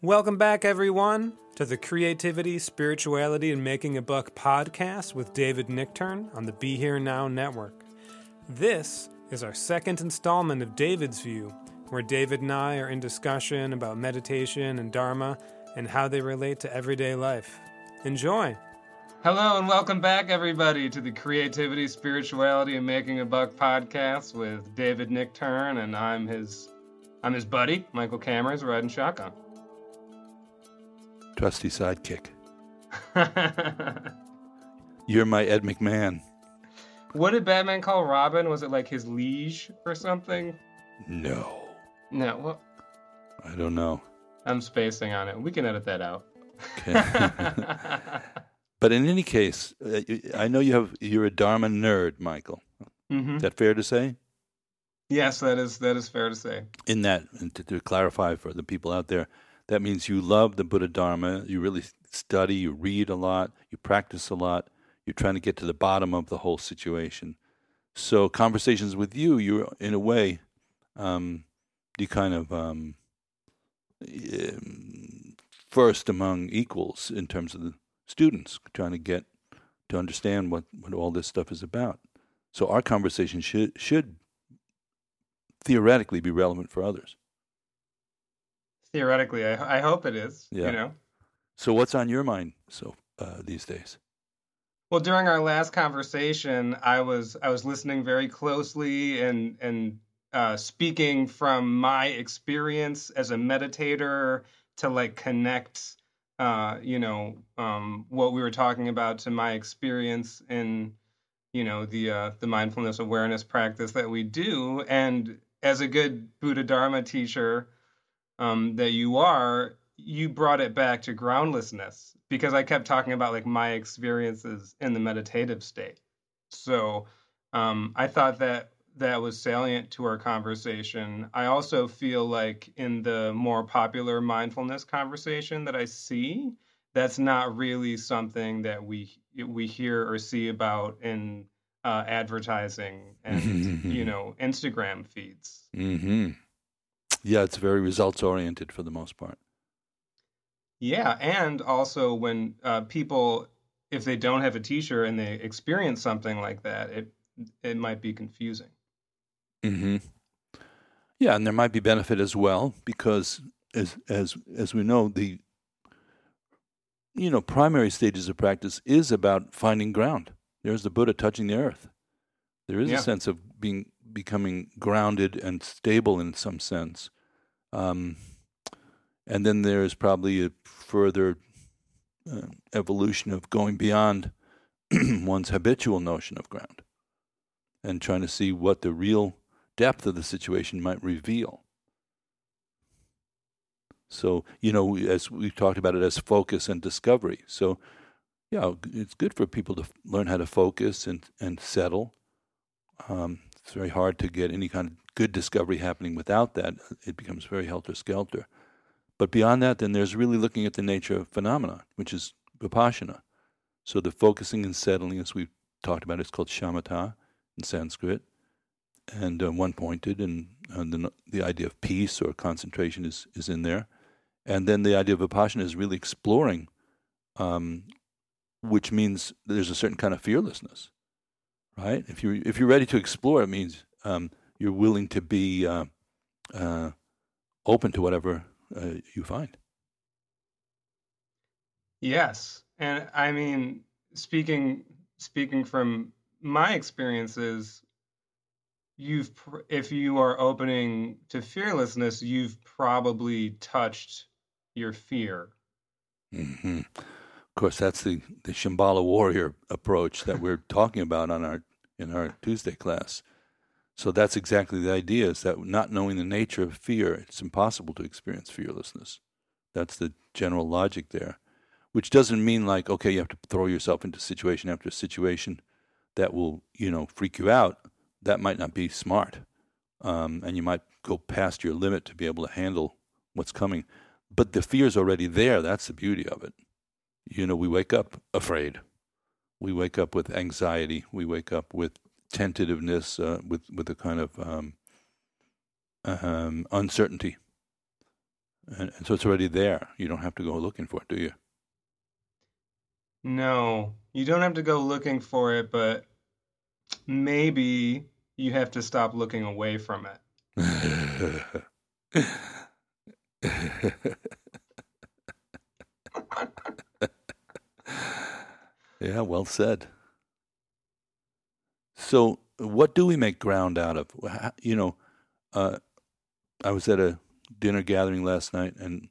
Welcome back, everyone, to the Creativity, Spirituality, and Making a Buck podcast with David Nichtern on the Be Here Now network. This is our second installment of David's View, where David and I are in discussion about meditation and Dharma and how they relate to everyday life. Enjoy! Hello and welcome back, everybody, to the Creativity, Spirituality, and Making a Buck podcast with David Nichtern, and I'm his, I'm his buddy, Michael Kammers, riding shotgun. Trusty sidekick. You're my Ed McMahon. what did Batman call Robin? Was it like his liege or something? No, No, well, I don't know. I'm spacing on it. We can edit that out. Okay. but in any case, uh, I know you have you're a Dharma nerd, Michael. hmm Is that fair to say? Yes, that is that is fair to say. In that, and to, to clarify for the people out there, that means you love the Buddha Dharma. You really study, you read a lot, you practice a lot. You're trying to get to the bottom of the whole situation. So conversations with you, you're in a way, um, you kind of um, um, first among equals in terms of the students trying to get to understand what, what all this stuff is about. So our conversation should should theoretically be relevant for others. Theoretically, I, I hope it is. Yeah. You know. So what's on your mind so uh, these days? Well, during our last conversation, I was I was listening very closely and and uh, speaking from my experience as a meditator to like connect, uh, you know, um, what we were talking about to my experience in, you know, the uh, the mindfulness awareness practice that we do. And as a good Buddha Dharma teacher um, that you are, you brought it back to groundlessness because I kept talking about like my experiences in the meditative state. So um, I thought that that was salient to our conversation. I also feel like in the more popular mindfulness conversation that I see, that's not really something that we we hear or see about in uh, advertising and you know Instagram feeds. Mm-hmm. Yeah, it's very results oriented for the most part. Yeah, and also when uh, people, if they don't have a teacher and they experience something like that, it it might be confusing. Mm-hmm. Yeah, and there might be benefit as well because, as as as we know, the you know primary stages of practice is about finding ground. There's the Buddha touching the earth. There is Yeah. a sense of being becoming grounded and stable in some sense, um, and then there's probably a further uh, evolution of going beyond one's habitual notion of ground and trying to see what the real depth of the situation might reveal. So, you know, as we talked about it as focus and discovery. So, yeah, it's good for people to learn how to focus and, and settle. Um, it's very hard to get any kind of good discovery happening without that. It becomes very helter skelter. But beyond that, then there's really looking at the nature of phenomena, which is vipassana. So the focusing and settling, as we've talked about, is called shamatha in Sanskrit, and uh, one pointed, and, and then the idea of peace or concentration is, is in there. And then the idea of vipassana is really exploring, um, which means there's a certain kind of fearlessness, right? If you're, if you're ready to explore, it means um, you're willing to be uh, uh, open to whatever uh, you find. Yes, and I mean, speaking speaking from my experiences, you've if you are opening to fearlessness, you've probably touched your fear. Mm-hmm. Of course, that's the the Shambhala warrior approach that we're talking about on our in our Tuesday class. So that's exactly the idea: is that not knowing the nature of fear, it's impossible to experience fearlessness. That's the general logic there, which doesn't mean like okay, you have to throw yourself into situation after situation that will you know freak you out that might not be smart. Um, and you might go past your limit to be able to handle what's coming. But the fear is already there. That's the beauty of it. You know, we wake up afraid. We wake up with anxiety. We wake up with tentativeness, uh, with with a kind of um, um, uncertainty. And, and so it's already there. You don't have to go looking for it, do you? No, you don't have to go looking for it, but maybe you have to stop looking away from it. yeah, well said. So, what do we make ground out of? You know, uh, I was at a dinner gathering last night, and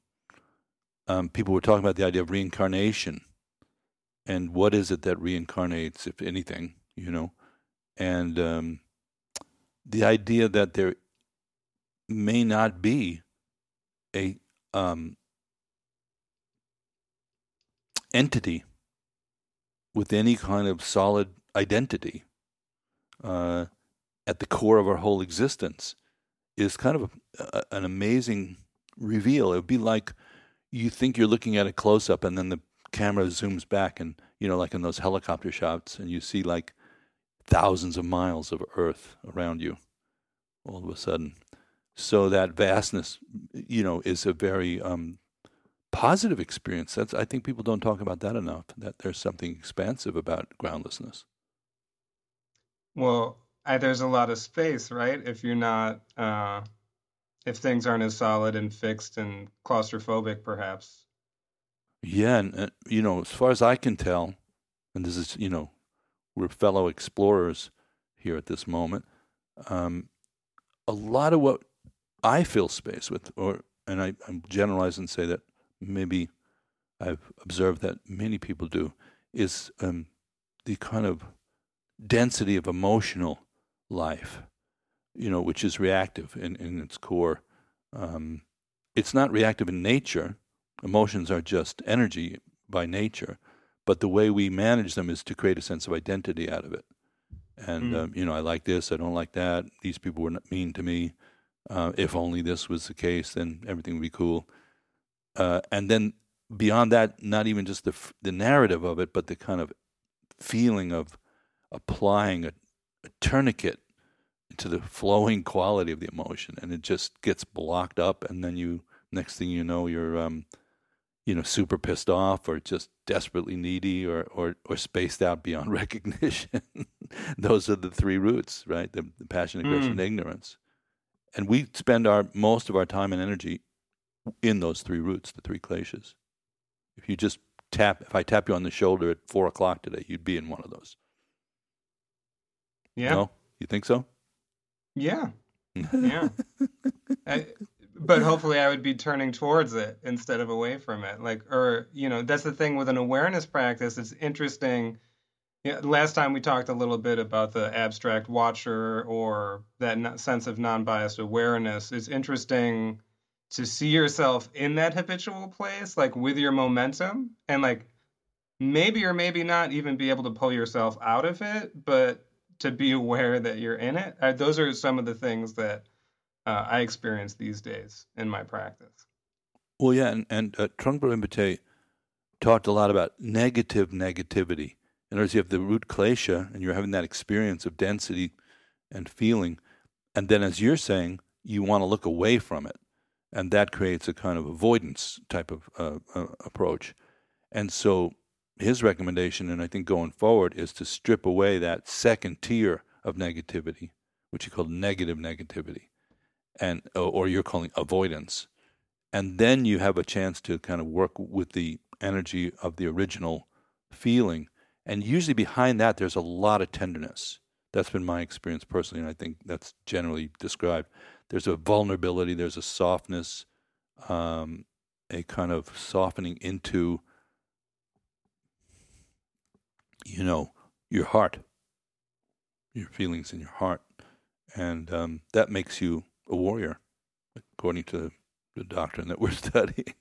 um, people were talking about the idea of reincarnation, and what is it that reincarnates, if anything, you know, and um, the idea that there may not be a um, entity with any kind of solid identity uh, at the core of our whole existence is kind of a, a, an amazing reveal. It would be like you think you're looking at a close up, and then the camera zooms back, and you know, like in those helicopter shots, and you see like thousands of miles of earth around you all of a sudden. So that vastness, you know, is a very um, positive experience. That's I think people don't talk about that enough. That there's something expansive about groundlessness. Well, I, there's a lot of space, right? If you're not, uh, if things aren't as solid and fixed and claustrophobic, perhaps. Yeah, and uh, you know, as far as I can tell, and this is, you know, we're fellow explorers here at this moment. Um, a lot of what I fill space with, or and I, I'm generalize and say that maybe I've observed that many people do, is um, the kind of density of emotional life, you know, which is reactive in, in its core. Um, it's not reactive in nature. Emotions are just energy by nature, but the way we manage them is to create a sense of identity out of it. And mm. um, you know, I like this, I don't like that. These people were mean to me. Uh, if only this was the case, then everything would be cool. Uh, and then beyond that, not even just the the narrative of it, but the kind of feeling of applying a, a tourniquet to the flowing quality of the emotion, and it just gets blocked up, and then you next thing you know, you're um, you know, super pissed off or just desperately needy or, or, or spaced out beyond recognition. Those are the three roots, right? The, the passion, aggression, mm. and ignorance. And we spend our most of our time and energy in those three roots, the three kleshas. If you just tap, if I tap you on the shoulder at four o'clock today, you'd be in one of those. Yeah. No? You think so? Yeah. Yeah. I, but hopefully I would be turning towards it instead of away from it. Like, or, you know, that's the thing with an awareness practice. It's interesting. Know, last time we talked a little bit about the abstract watcher or that sense of non biased awareness. It's interesting to see yourself in that habitual place, like with your momentum, and like maybe or maybe not even be able to pull yourself out of it, but to be aware that you're in it. Uh, those are some of the things that uh, I experience these days in my practice. Well, yeah, and, and uh, Trungpa Rinpoche talked a lot about negative negativity. In other words, you have the root klesha, and you're having that experience of density and feeling, and then, as you're saying, you want to look away from it, and that creates a kind of avoidance type of uh, uh, approach. And so, his recommendation, and I think going forward, is to strip away that second tier of negativity, which he called negative negativity and or you're calling avoidance and then you have a chance to kind of work with the energy of the original feeling. And usually behind that, there's a lot of tenderness. That's been my experience personally, and I think that's generally described. There's a vulnerability, there's a softness, um, a kind of softening into, you know, your heart, your feelings in your heart. And um, that makes you a warrior, according to the doctrine that we're studying.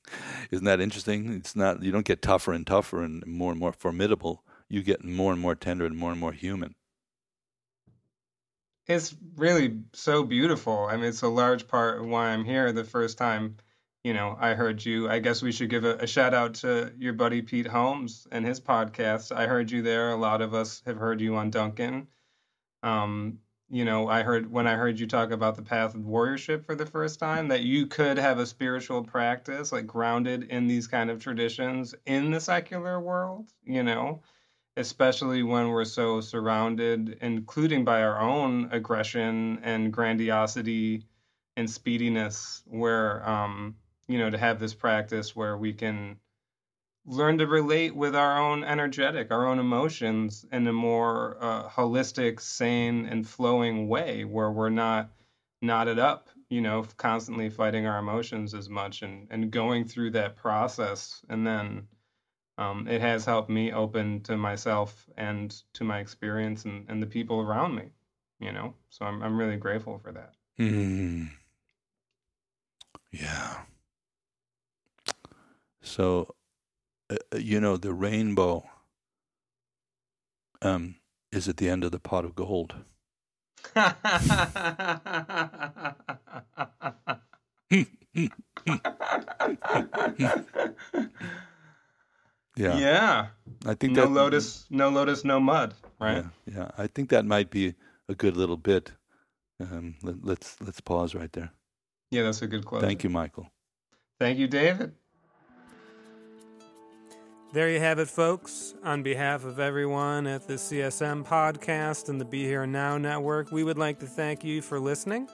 Isn't that interesting? It's not you don't get tougher and tougher and more and more formidable. You get more and more tender and more and more human. It's really so beautiful. I mean, it's a large part of why I'm here. The first time, you know, I heard you. I guess we should give a, a shout out to your buddy Pete Holmes and his podcast. I heard you there. A lot of us have heard you on Duncan. Um, you know, I heard when I heard you talk about the path of warriorship for the first time that you could have a spiritual practice like grounded in these kind of traditions in the secular world, you know, especially when we're so surrounded, including by our own aggression and grandiosity and speediness, where, um, you know, to have this practice where we can learn to relate with our own energetic, our own emotions in a more uh, holistic, sane, and flowing way where we're not knotted up, you know, constantly fighting our emotions as much and, and going through that process. And then um, it has helped me open to myself and to my experience and, and the people around me, you know? So I'm, I'm really grateful for that. Mm. Yeah. So uh, uh, you know, the rainbow um, is at the end of the pot of gold. yeah. Yeah. I think no that, lotus, no lotus, no mud, right? Yeah, yeah. I think that might be a good little bit. Um, let, us let's, let's pause right there. Yeah, that's a good quote. Thank you, Michael. Thank you, David. There you have it, folks. On behalf of everyone at the CSM podcast and the Be Here Now network, we would like to thank you for listening.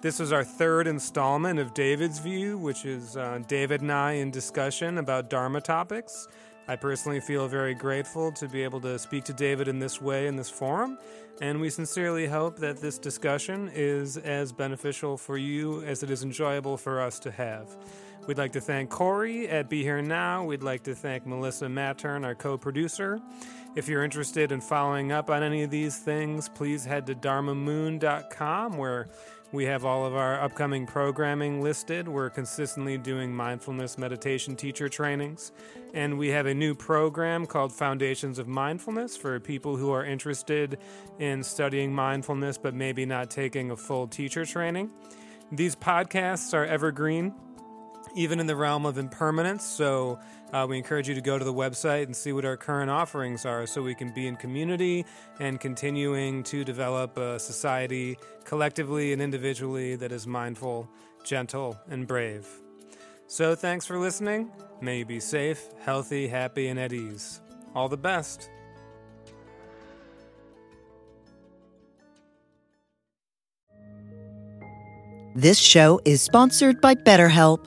This was our third installment of David's View, which is uh, David and I in discussion about Dharma topics. I personally feel very grateful to be able to speak to David in this way in this forum, and we sincerely hope that this discussion is as beneficial for you as it is enjoyable for us to have. We'd like to thank Corey at Be Here Now. We'd like to thank Melissa Mattern, our co producer. If you're interested in following up on any of these things, please head to dharmamoon.com where we have all of our upcoming programming listed. We're consistently doing mindfulness meditation teacher trainings. And we have a new program called Foundations of Mindfulness for people who are interested in studying mindfulness but maybe not taking a full teacher training. These podcasts are evergreen even in the realm of impermanence. So uh, we encourage you to go to the website and see what our current offerings are so we can be in community and continuing to develop a society collectively and individually that is mindful, gentle, and brave. So thanks for listening. May you be safe, healthy, happy, and at ease. All the best. This show is sponsored by BetterHelp.